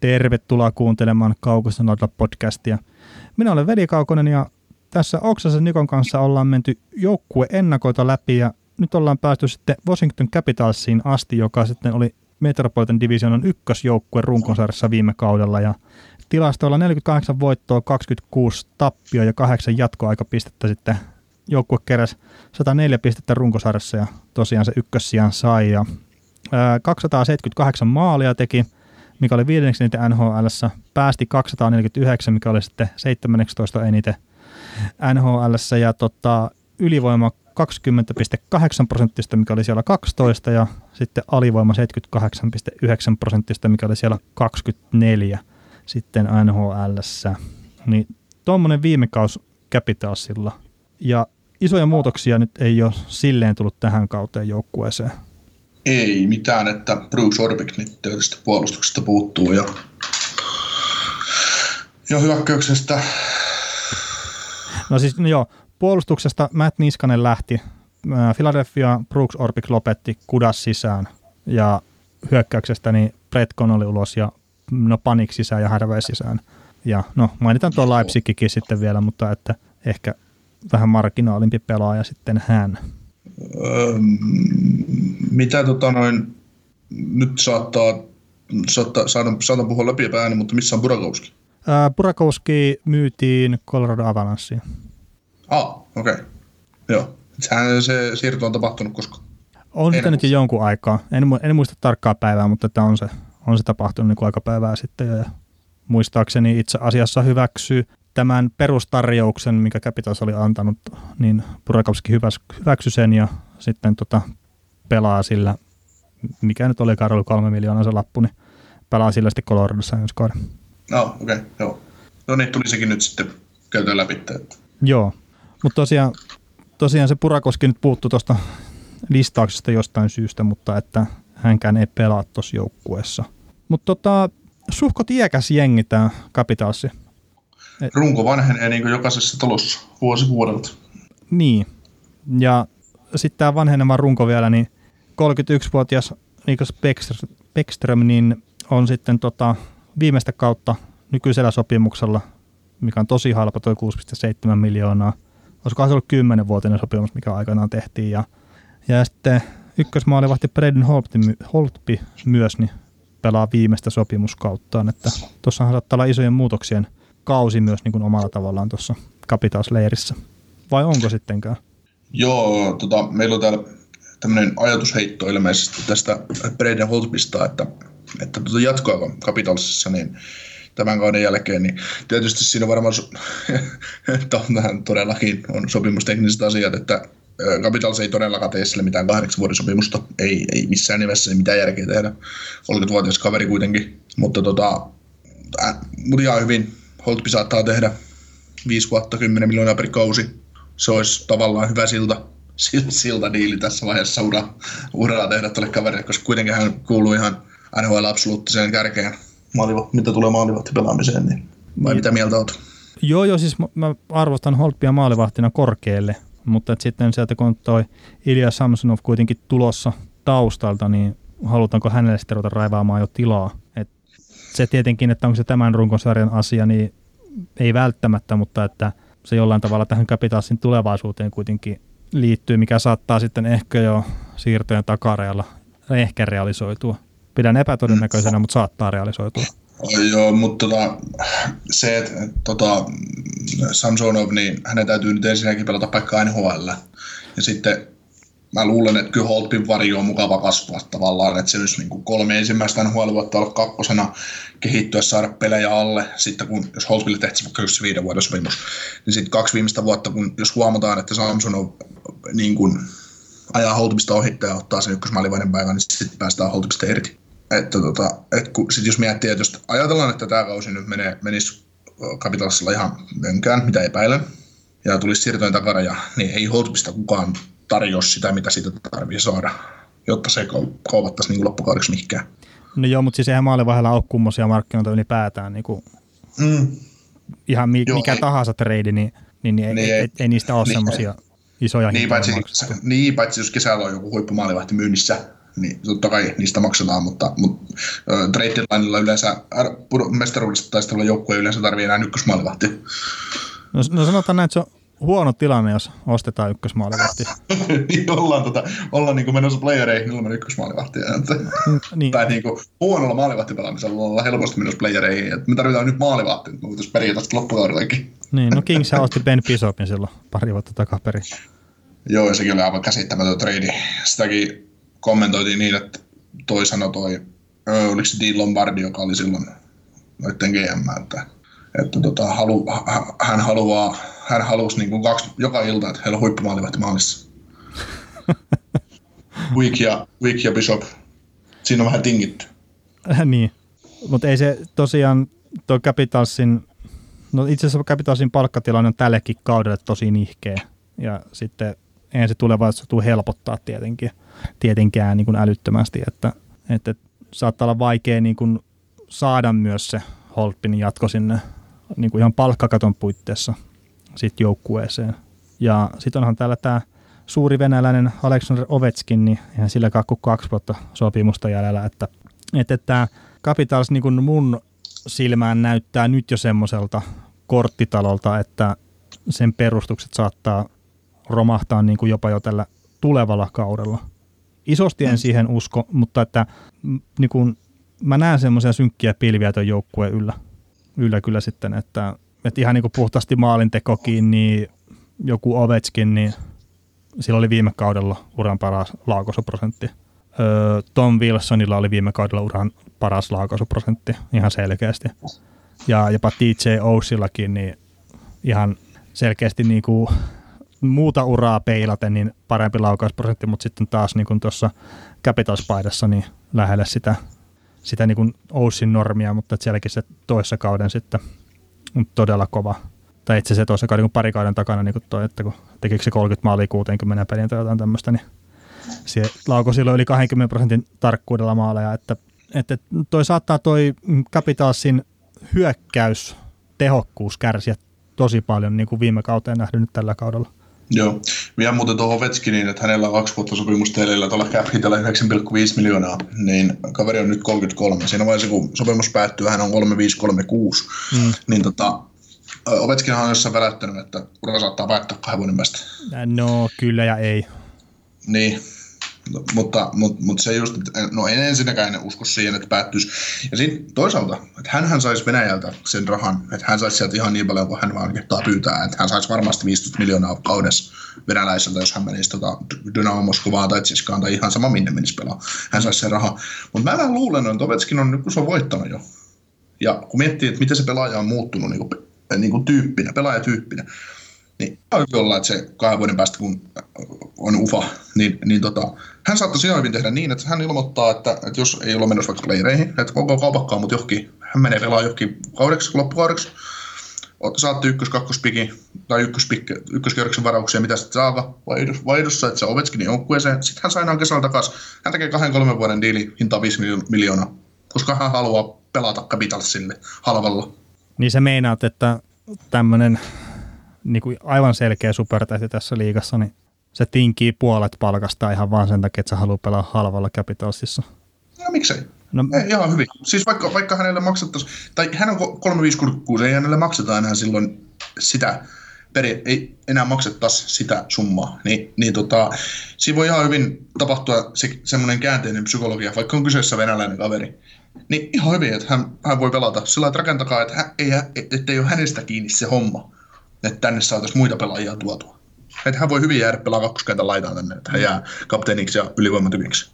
Tervetuloa kuuntelemaan Kaukosanalta podcastia. Minä olen Veli Kaukonen ja tässä Oksasen Nikon kanssa ollaan menty joukkue ennakoita läpi ja nyt ollaan päästy sitten Washington Capitalsiin asti, joka sitten oli Metropolitan Divisionan ykkösjoukkue runkosarjassa viime kaudella. Ja tilastoilla 48 voittoa, 26 tappio ja 8 jatkoaikapistettä sitten joukkue keräsi 104 pistettä runkosarjassa ja tosiaan se ykkössijan sai. Ja 278 maalia teki, mikä oli viidenneksi eniten NHL, päästi 249, mikä oli sitten 17 eniten NHL ja tota, ylivoima 20,8 prosenttista, mikä oli siellä 12 ja sitten alivoima 78,9 prosenttista, mikä oli siellä 24 sitten NHL. Niin tuommoinen viime kaus Capitalsilla. Ja isoja muutoksia nyt ei ole silleen tullut tähän kauteen joukkueeseen. Ei mitään, että Bruce Orpik nyt tietysti puolustuksesta puuttuu ja, ja hyökkäyksestä. No siis no joo, puolustuksesta Matt Niskanen lähti, Philadelphia Brooks Orpik lopetti kudas sisään ja hyökkäyksestä niin Brett Connolly ulos ja no Panik sisään ja Harvey sisään. Ja no mainitaan tuo Leipzigikin sitten vielä, mutta että ehkä vähän marginaalimpi pelaaja sitten hän. Öö, mitä tota noin, nyt saattaa, saattaa saada, saada puhua läpi ääni, mutta missä on Burakowski? Ää, Burakowski myytiin Colorado Avalanceen. Ah, okei. Okay. Joo. Sehän se siirto on tapahtunut koska? On sitä nyt jo jonkun aikaa. En, en muista tarkkaa päivää, mutta että on se, on se tapahtunut niin aika päivää sitten. Ja muistaakseni itse asiassa hyväksyy tämän perustarjouksen, mikä Capitals oli antanut, niin Burakovski hyväksyi sen ja sitten tota, pelaa sillä, mikä nyt oli Karolu kolme miljoonaa se lappu, niin pelaa sillä sitten Coloradossa ensi kauden. No, okei, okay, joo. No niin, tuli sekin nyt sitten käytyä läpi. Että. Joo, mutta tosiaan, tosiaan se Purakoski nyt puuttuu tuosta listauksesta jostain syystä, mutta että hänkään ei pelaa tuossa joukkueessa. Mutta tota, suhkot iäkäs jengi tämä Capitalsi. Runko vanhenee niin jokaisessa talossa vuosi vuodelta. Niin, ja sitten tämä vanheneva runko vielä, niin 31-vuotias Nikos Beckström niin on sitten tota, viimeistä kautta nykyisellä sopimuksella, mikä on tosi halpa, toi 6,7 miljoonaa. Olisikohan se ollut 10-vuotinen sopimus, mikä aikanaan tehtiin. Ja, ja sitten ykkösmaalivahti Braden Holtby, Holtby myös niin pelaa viimeistä sopimuskauttaan. Että tuossahan saattaa olla isojen muutoksien kausi myös niin kuin omalla tavallaan tuossa Capitals-leirissä. Vai onko sittenkään? Joo, tota, meillä on täällä tämmöinen ajatusheitto ilmeisesti tästä Braden Holtbista, että, että tuota jatkoa Capitalsissa, niin tämän kauden jälkeen, niin tietysti siinä varmaan, on todellakin on sopimustekniset asiat, että Capitals ei todellakaan tee sille mitään kahdeksan vuoden sopimusta, ei, ei missään nimessä mitään järkeä tehdä, 30-vuotias kaveri kuitenkin, mutta tota, äh, mutta ihan hyvin Holtby saattaa tehdä 5 vuotta 10 miljoonaa per kausi, se olisi tavallaan hyvä silta, silta diili tässä vaiheessa ura, uraa tehdä tälle kaverille, koska kuitenkin hän kuuluu ihan NHL absoluuttiseen kärkeen, maaliva, mitä tulee maalivahti pelaamiseen, niin vai niin. mitä mieltä olet? Joo, joo, siis mä arvostan Holtbia maalivahtina korkealle, mutta et sitten sieltä kun toi Ilja Samsonov kuitenkin tulossa taustalta, niin halutaanko hänelle sitten ruveta raivaamaan jo tilaa. Et se tietenkin, että onko se tämän runkosarjan asia, niin ei välttämättä, mutta että se jollain tavalla tähän Capitalsin tulevaisuuteen kuitenkin liittyy, mikä saattaa sitten ehkä jo siirtojen takarajalla ehkä realisoitua. Pidän epätodennäköisenä, mm. mutta saattaa realisoitua. Joo, mutta tota, se, että tota, Samsonov, niin hänen täytyy nyt ensinnäkin pelata paikkaa NHL. Ja sitten mä luulen, että kyllä Holtbin varjo on mukava kasvaa tavallaan, että se olisi niin kuin kolme ensimmäistä NHL olla kakkosena kehittyä, saada pelejä alle. Sitten kun, jos Holtbille tehtäisiin vaikka just viiden vuoden sopimus, niin sitten kaksi viimeistä vuotta, kun jos huomataan, että Samsonov niin kuin, ajaa Holtbista ohi ja ottaa sen ykkösmaalivainen päivän, niin sitten päästään Holtbista irti. Että tota, et kun, sit jos miettii, että jos ajatellaan, että tämä kausi nyt menee, menisi Capitalsilla ihan mönkään, mitä epäilen, ja tulisi siirtojen takaraja, niin ei Holtbista kukaan tarjoa sitä, mitä siitä tarvii saada, jotta se kaupattaisi niin loppukaudeksi mihinkään. No joo, mutta siis eihän maalivahdella ole kummosia markkinoita ylipäätään. Niin kuin mm. Ihan mi- joo, mikä ei. tahansa trade, niin, niin, niin, niin ei, ei, ei, niistä ole niin, semmoisia isoja niin paitsi, niin, paitsi jos kesällä on joku huippumaalivahti myynnissä, niin totta kai niistä maksetaan, mutta, mutta äh, trade deadlineilla yleensä mestaruudesta taistelua joukkue yleensä tarvii enää ykkösmaalivahtia. No, no sanotaan näin, että se on huono tilanne, jos ostetaan ykkösmaalivahti. niin ollaan, tota, ollaan niin menossa playereihin ilman ykkösmaalivahtia. Mm, niin. Tai niin kuin, huonolla maalivahtipelaamisella ollaan helposti menossa playereihin. Että me tarvitaan nyt maalivahti, että me voitaisiin periä tästä loppukaudellakin. niin, no Kings osti Ben Pisopin silloin pari vuotta takaperin. Joo, ja sekin oli aivan käsittämätön trade. Sitäkin kommentoitiin niin, että toi sanoi toi, oliko se Dean Lombardi, joka oli silloin noiden GM, että, että tota, halu, hän haluaa hän halusi niin kuin kaksi, joka ilta, että heillä on huippumaalivahti maalissa. Week ja, Week ja Bishop. Siinä on vähän tingitty. niin, mutta ei se tosiaan tuo Capitalsin, no itse asiassa Capitalsin palkkatilanne on tällekin kaudelle tosi nihkeä. Ja sitten eihän se tulevaisuudessa tule helpottaa tietenkin, tietenkään niin kuin älyttömästi, että, että saattaa olla vaikea niin kuin saada myös se Holpin jatko sinne niin kuin ihan palkkakaton puitteissa sit joukkueeseen. Ja sitten onhan täällä tämä suuri venäläinen Alexander Ovetskin, niin ihan sillä kakku kaksi vuotta sopimusta jäljellä, että, että tämä Capitals niin kuin mun silmään näyttää nyt jo semmoiselta korttitalolta, että sen perustukset saattaa romahtaa niin kuin jopa jo tällä tulevalla kaudella. Isosti en mm. siihen usko, mutta että niin kuin, mä näen semmoisia synkkiä pilviä tuon joukkueen yllä, yllä kyllä sitten, että että ihan niin kuin puhtaasti maalintekokin, niin joku Ovechkin, niin sillä oli viime kaudella uran paras laukaisuprosentti. Öö, Tom Wilsonilla oli viime kaudella uran paras laukaisuprosentti ihan selkeästi. Ja jopa DJ Ousillakin niin ihan selkeästi niin kuin muuta uraa peilaten niin parempi laukausprosentti, mutta sitten taas niin kuin tuossa Capitals-paidassa niin lähelle sitä, sitä niin kuin Ousin normia, mutta sielläkin se toissa kauden sitten – todella kova. Tai itse asiassa tuossa niin pari kauden takana, niin toi, että kun tekikö se 30 maalia 60 pelin tai jotain tämmöistä, niin se lauko silloin yli 20 prosentin tarkkuudella maaleja, että, että toi saattaa toi Capitalsin hyökkäys tehokkuus kärsiä tosi paljon, niin kuin viime kauteen nähty nyt tällä kaudella. Joo. Vielä muuten tuohon Vetskiniin, että hänellä on kaksi vuotta sopimusta edellä tuolla cap hitellä 9,5 miljoonaa, niin kaveri on nyt 33. Siinä vaiheessa, kun sopimus päättyy, hän on 3536. Mm. Niin tota, Ovetskin on jossain välättänyt, että ura saattaa päättää kahden vuoden päästä. No, kyllä ja ei. Niin, No, mutta, mutta, mutta se just, no en ensinnäkään en usko siihen, että päättyisi. Ja siinä toisaalta, että hän saisi Venäjältä sen rahan, että hän saisi sieltä ihan niin paljon kuin hän vaan kehtaa pyytää, että hän saisi varmasti 15 miljoonaa kaudessa venäläiseltä, jos hän menisi tota Dynamo Moskovaan tai Tsiskaan tai ihan sama minne menisi pelaa. Hän saisi sen rahan. Mutta mä vähän luulen, että Ovetskin on nyt, kun se on voittanut jo. Ja kun miettii, että miten se pelaaja on muuttunut niin kuin, niin kuin tyyppinä, pelaajatyyppinä, niin voi olla, että se kahden vuoden päästä, kun on ufa, niin, niin tota, hän saattaisi ihan hyvin tehdä niin, että hän ilmoittaa, että, että jos ei ole menossa vaikka playereihin, että koko kaupakkaa, mutta johonkin, hän menee pelaa johonkin kaudeksi, loppukaudeksi, saatte ykkös kakkospiki tai ykköspikki, ykköskierroksen varauksia, mitä sitten saa vaihdossa, että se Ovechkin joukkueeseen. Sitten hän sainaa kesällä takaisin. Hän tekee kahden kolmen vuoden diili, hintaa 5 miljoonaa, koska hän haluaa pelata Capitalsille halvalla. Niin se meinaat, että tämmöinen niin kuin aivan selkeä supertähti tässä liigassa, niin se tinkii puolet palkasta ihan vaan sen takia, että se haluaa pelaa halvalla Capitalsissa. No miksei? No, ei, ihan hyvin. Siis vaikka, vaikka hänelle maksettaisiin, tai hän on 3566, ei hänelle makseta enää silloin sitä, peri, ei enää maksettaisi sitä summaa, niin, niin tota, siinä voi ihan hyvin tapahtua se, semmoinen käänteinen psykologia, vaikka on kyseessä venäläinen kaveri. Niin ihan hyvin, että hän, hän voi pelata sillä että rakentakaa, että, hän, ei, että ei ole hänestä kiinni se homma että tänne saataisiin muita pelaajia tuotua. Että hän voi hyvin jäädä pelaa kakkoskentän laitaan tänne, että hän jää kapteeniksi ja ylivoimatyviksi.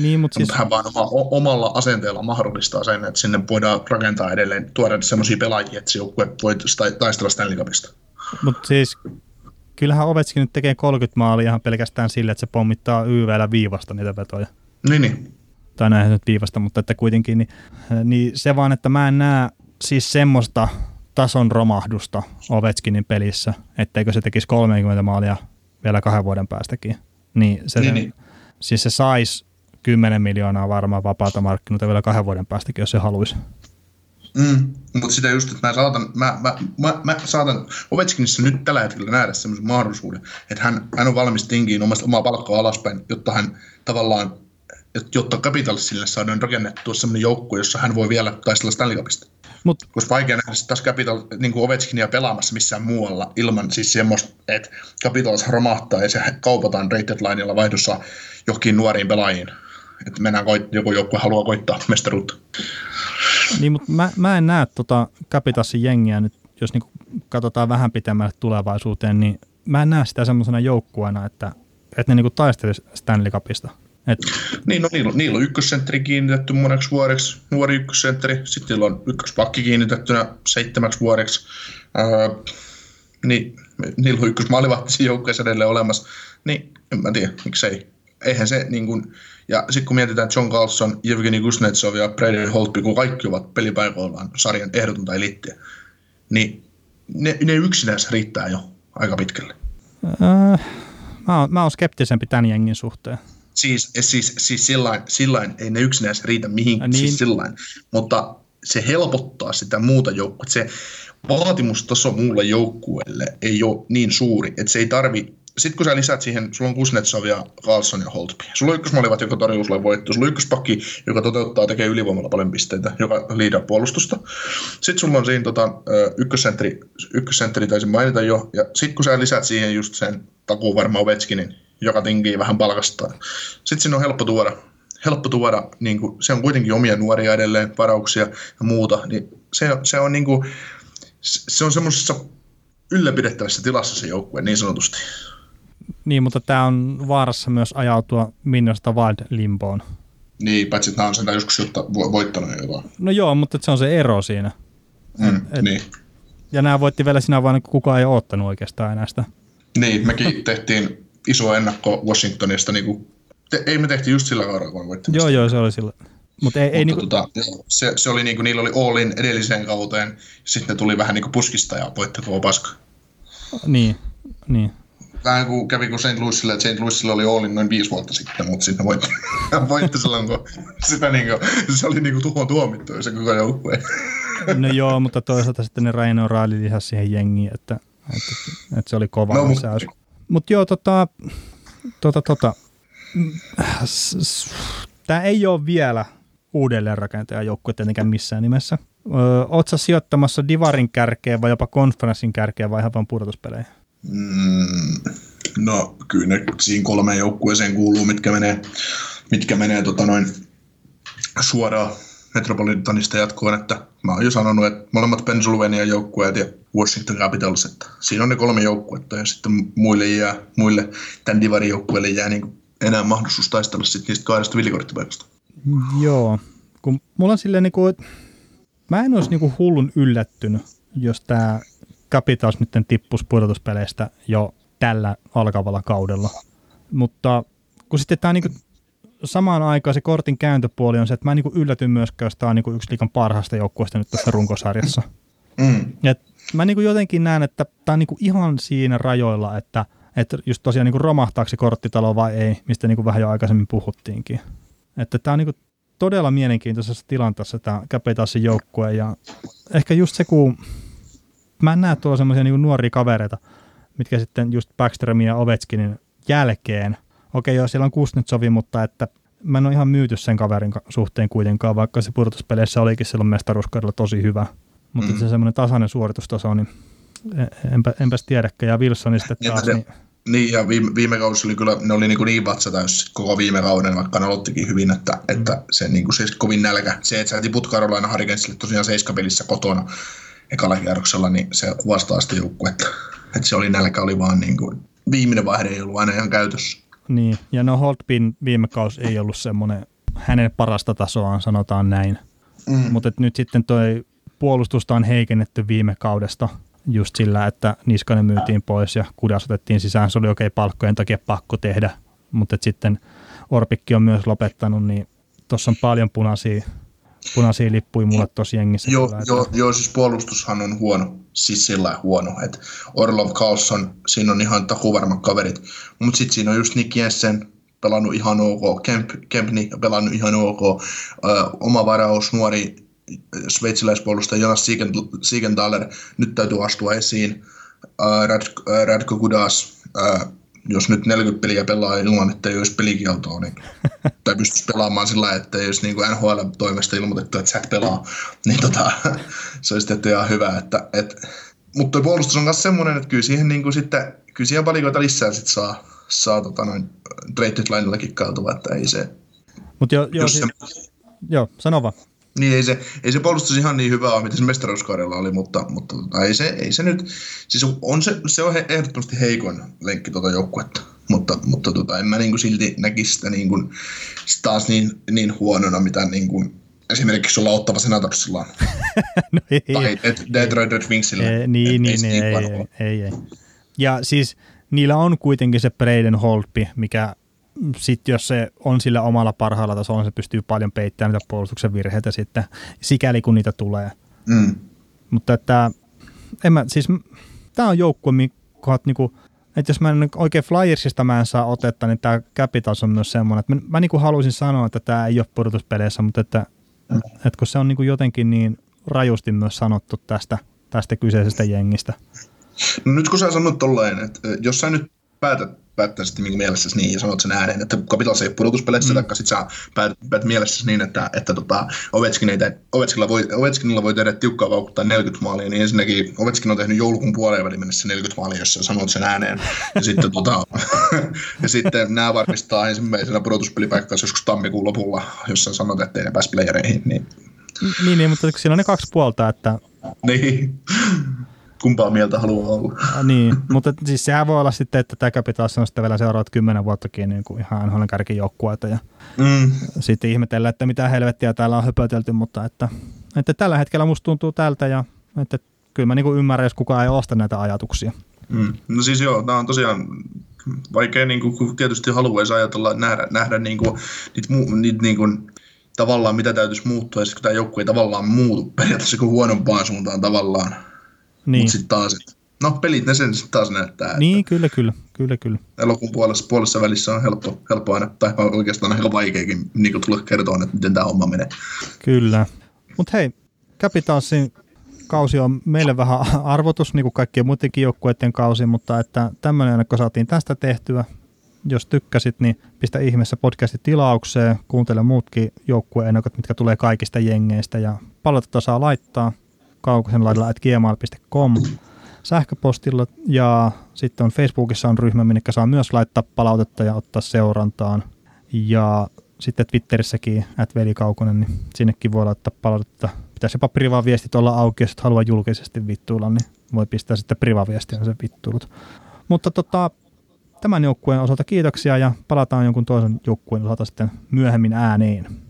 Niin, mutta siis... hän vaan oma, omalla asenteella mahdollistaa sen, että sinne voidaan rakentaa edelleen, tuoda sellaisia pelaajia, että se joukkue voi taistella Stanley Cupista. Mutta siis kyllähän Ovetskin nyt tekee 30 maalia ihan pelkästään sille, että se pommittaa YVllä viivasta niitä vetoja. Niin, niin. Tai näin nyt viivasta, mutta että kuitenkin, niin, niin se vaan, että mä en näe siis semmoista tason romahdusta Ovechkinin pelissä, etteikö se tekisi 30 maalia vielä kahden vuoden päästäkin. Niin se, niin, niin. Siis se saisi 10 miljoonaa varmaan vapaata markkinoita vielä kahden vuoden päästäkin, jos se haluaisi. Mm, mutta sitä just, että mä saatan, mä, mä, mä, mä saatan Ovechkinissa nyt tällä hetkellä nähdä semmoisen mahdollisuuden, että hän, hän on valmis tinkiin omasta, omaa palkkaa alaspäin, jotta hän tavallaan jotta Capitalsille saadaan rakennettua sellainen joukkue, jossa hän voi vielä taistella Stanley Cupista. Mut, Koska vaikea nähdä taas Capital niin kuin Ovechkinia pelaamassa missään muualla ilman siis semmoista, että Capitals romahtaa ja se kaupataan trade deadlineilla vaihdossa johonkin nuoriin pelaajiin. Että mennään koit, joku joukkue haluaa koittaa mestaruutta. niin, mutta mä, mä en näe tota Capitalsin jengiä nyt, jos niinku katsotaan vähän pitemmälle tulevaisuuteen, niin mä en näe sitä semmoisena joukkueena, että, että ne niinku taistelisi Stanley Cupista. Et, Niin, no niillä on, niillä on ykkössentteri kiinnitetty moneksi vuodeksi, nuori ykkössentteri, sitten niillä on ykköspakki kiinnitettynä seitsemäksi vuodeksi, öö, niin niillä on ykkösmaalivahti siinä joukkueessa edelleen olemassa, niin en mä tiedä, miksei. Eihän se niin kuin, ja sitten kun mietitään John Carlson, Evgeny Kuznetsov ja Brady Holtby, kun kaikki ovat pelipaikoillaan sarjan ehdotonta elittiä, niin ne, ne yksinänsä riittää jo aika pitkälle. äh, mä, oon, mä oon skeptisempi tämän jengin suhteen. Siis, siis, siis sillain, sillain, ei ne yksinänsä riitä mihinkään, Niin. siis sillain. Mutta se helpottaa sitä muuta joukkuetta. Se vaatimustaso muulle joukkueelle ei ole niin suuri, että se ei tarvi sitten kun sä lisät siihen, sulla on Kuznetsov ja Carlson ja Holtby. Sulla on ykkösmaalivat, joka torjuu sulle voittoa. Sulla on ykköspakki, joka toteuttaa, tekee ylivoimalla paljon pisteitä, joka liidaa puolustusta. Sitten sulla on siinä tota, ykkössentteri, ykkössentteri taisin mainita jo. Ja sitten kun sä lisät siihen just sen takuu varmaan Ovechkinin, joka tinkii vähän palkastaan. Sitten sinne on helppo tuoda, helppo tuoda niin kuin, se on kuitenkin omia nuoria edelleen, varauksia ja muuta. Niin se, se on niin kuin, se on semmoisessa ylläpidettävässä tilassa se joukkue niin sanotusti. Niin, mutta tämä on vaarassa myös ajautua Minnesota Wild-limboon. Niin, paitsi että nämä on sen joskus jotta vo- voittanut jotain. No joo, mutta se on se ero siinä. Mm, et- niin. Ja nämä voitti vielä sinä vuonna, kun kukaan ei ottanut oikeastaan enää sitä. niin, mekin tehtiin iso ennakko Washingtonista. Niin kuin, te, ei me tehtiin just sillä kaudella, kun voitti. Joo, joo, se oli sillä. Mutta ei, ei Mutta niinku, tota, se, se oli niin kuin, niillä oli all in edelliseen kauteen, sitten ne tuli vähän niin kuin puskista ja voitti koko paska. niin, niin. Vähän kuin kävi kuin St. Louisille, että St. Louisille oli all in noin viisi vuotta sitten, mutta sitten voitti, voitti silloin, kun sitä niin kuin, se oli niin kuin tuhon tuomittu se koko joukkue. No joo, mutta toisaalta sitten ne Ryan O'Reilly lisäsi siihen jengiin, että, että, että se oli kova No, mut- lisäys. Mutta joo, tota, tota, tota, tämä ei ole vielä uudelleenrakentajan joukkue tietenkään missään nimessä. Oletko sijoittamassa Divarin kärkeen vai jopa konferenssin kärkeen vai ihan vaan pudotuspeleihin? Mm, no kyllä ne siinä kolmeen joukkueeseen kuuluu, mitkä menee, mitkä menee tota noin suoraan Metropolitanista jatkoon, että mä oon jo sanonut, että molemmat Pennsylvania joukkueet ja Washington Capitals, että siinä on ne kolme joukkuetta ja sitten muille jää, muille tämän Divarin joukkueelle jää niin enää mahdollisuus taistella sitten niistä kahdesta villikorttipaikasta. Joo, kun mulla on silleen niinku, että mä en olisi niinku hullun yllättynyt, jos tämä Capitals nyt tippuisi pudotuspeleistä jo tällä alkavalla kaudella. Mutta kun sitten tämä niinku, samaan aikaan se kortin kääntöpuoli on se, että mä en niinku ylläty myöskään, jos tämä on niinku yksi liikan parhaista joukkueista nyt tässä runkosarjassa. Mm. Et mä niinku jotenkin näen, että tämä on niinku ihan siinä rajoilla, että, että just tosiaan niinku romahtaako se korttitalo vai ei, mistä niinku vähän jo aikaisemmin puhuttiinkin. Että tämä on niinku todella mielenkiintoisessa tilanteessa tämä Capitalsin joukkue ja ehkä just se, kun mä en näe tuolla semmoisia niinku nuoria kavereita, mitkä sitten just Backstreamin ja Ovechkinin jälkeen, okei joo, siellä on Kuznetsovi, mutta että mä en ole ihan myyty sen kaverin ka- suhteen kuitenkaan, vaikka se pudotuspeleissä olikin silloin mestaruuskaudella tosi hyvä. Mutta Mm. mm. se semmoinen tasainen suoritustaso, niin e- enpä, enpäs tiedäkään. Ja Wilsoni sitten Niin, taas, niin, Niin, ja viime, viime kausi oli kyllä, ne oli niin, kuin niin vatsatäys koko viime kauden, vaikka ne aloittikin hyvin, että, että se, niin kuin, se kovin nälkä. Se, että sä tiput Carolina Hurricanesille tosiaan seiskapelissä kotona ekalla kierroksella, niin se kuvastaa sitä joukkuetta. Että se oli nälkä, oli vaan niin kuin, viimeinen vaihde ei ollut aina ihan käytössä. Niin. Ja no Holtbin viime kausi ei ollut semmoinen hänen parasta tasoaan, sanotaan näin. Mm. Mutta nyt sitten toi puolustusta on heikennetty viime kaudesta just sillä, että Niskanen myytiin pois ja Kudas otettiin sisään. Se oli okei palkkojen takia pakko tehdä, mutta sitten Orpikki on myös lopettanut, niin tuossa on paljon punaisia, punaisia lippuja mulle tuossa jengissä. Joo, joo, joo, siis puolustushan on huono, siis sillä huono, että Orlov Carlson, siinä on ihan takuvarmat kaverit, mutta sitten siinä on just Nick Jensen, pelannut ihan ok, Kemp, Kempni pelannut ihan ok, ö, oma varaus, nuori sveitsiläispuolustaja Jonas Siegent- Siegenthaler, nyt täytyy astua esiin, ö, Rad, Radko Gudas, ö, jos nyt 40 peliä pelaa ilman, että ei olisi pelikieltoa, niin, tai pystyisi pelaamaan sillä että ei olisi niin kuin NHL-toimesta ilmoitettu, että sä et pelaa, niin tota, se olisi tehty ihan hyvä. Että, et, mutta puolustus on myös semmoinen, että kyllä siihen, niin kuin sitten, kyllä siihen valikoita lisää sit saa, saa tota noin trade linella kikkailtua, että ei se... Mut jo, jo, siis, se, joo, sano vaan. Niin ei se, ei se puolustus ihan niin hyvä ole, mitä se mestaruuskaudella oli, mutta, mutta tota, ei, se, ei se nyt, siis on se, se on ehdottomasti heikoin lenkki tuota joukkuetta, mutta, mutta tota, en mä niin kuin silti näkisi sitä niin kuin, taas niin, niin huonona, mitä niin kuin, esimerkiksi sulla Ottava Senatorsilla on. no ei, tai Detroit Red Wingsillä. Ei, niin, niin, ei, ei, ei, ei, ei. Ja siis niillä on kuitenkin se Braden Holtby, mikä sitten jos se on sillä omalla parhaalla tasolla, niin se pystyy paljon peittämään niitä puolustuksen virheitä sitten, sikäli kun niitä tulee. Mm. Mutta että, en mä, siis tämä on joukkue, mikä niinku, että jos mä en oikein Flyersista mä en saa otetta, niin tämä Capitals on myös semmoinen, että mä, mä niinku haluaisin sanoa, että tämä ei ole pudotuspeleissä, mutta että, mm. että kun se on niinku jotenkin niin rajusti myös sanottu tästä, tästä kyseisestä jengistä. No nyt kun sä sanot tolleen, että jos sä nyt päätät päättäisit niin mielessä niin ja sanot sen ääneen, että Capitals ei ole pudotuspeleissä, mm. tai sitten sä päät, päät mielessä niin, että, että tota, Ovechkin ei te, Ovechkinilla, voi, Ovechkinilla voi tehdä tiukkaa vaukuttaa 40 maalia, niin ensinnäkin Ovechkin on tehnyt joulukuun puoleen välin mennessä 40 maalia, jos sä sanot sen ääneen. Ja sitten, tota, ja sitten nämä varmistaa ensimmäisenä pudotuspelipaikkaa joskus tammikuun lopulla, jos sä sanot, että ei ne pääse playereihin. Niin... Niin, niin, mutta siinä on ne kaksi puolta, että... niin kumpaa mieltä haluaa olla. Ja, niin, mutta siis sehän voi olla sitten, että tämä Capitals on sitten vielä seuraavat kymmenen vuottakin niin kuin ihan NHL kärkijoukkueita ja mm. sitten ihmetellä, että mitä helvettiä täällä on höpötelty, mutta että, että tällä hetkellä musta tuntuu tältä ja että kyllä mä niin kuin ymmärrän, jos kukaan ei osta näitä ajatuksia. Mm. No siis joo, tämä on tosiaan vaikea niin kuin, tietysti haluaisi ajatella, nähdä, nähdä niin kuin, niitä, niitä niin kuin, tavallaan mitä täytyisi muuttua, ja kun tämä joukkue ei tavallaan muutu periaatteessa kuin huonompaan suuntaan tavallaan. Niin. Mutta sitten taas, no pelit ne sen sitten taas näyttää. Niin, että kyllä, kyllä, kyllä, kyllä. Elokuun puolessa, puolessa välissä on helppo, helppo aina, tai oikeastaan aika vaikeakin niin tulla kertoa, että miten tämä homma menee. Kyllä. Mutta hei, Capitalsin kausi on meille vähän arvotus, niin kuin kaikkien muidenkin joukkueiden kausi, mutta että tämmöinen kun saatiin tästä tehtyä. Jos tykkäsit, niin pistä ihmeessä podcastin tilaukseen, kuuntele muutkin joukkueen mitkä tulee kaikista jengeistä ja palautetta saa laittaa – kaukosen laidalla at gmail.com sähköpostilla ja sitten on Facebookissa on ryhmä, minne saa myös laittaa palautetta ja ottaa seurantaan. Ja sitten Twitterissäkin, at velikaukonen, niin sinnekin voi laittaa palautetta. Pitäisi jopa privaviestit olla auki, jos et halua julkisesti vittuilla, niin voi pistää sitten privaviestiä se vittuilut. Mutta tota, tämän joukkueen osalta kiitoksia ja palataan jonkun toisen joukkueen osalta sitten myöhemmin ääneen.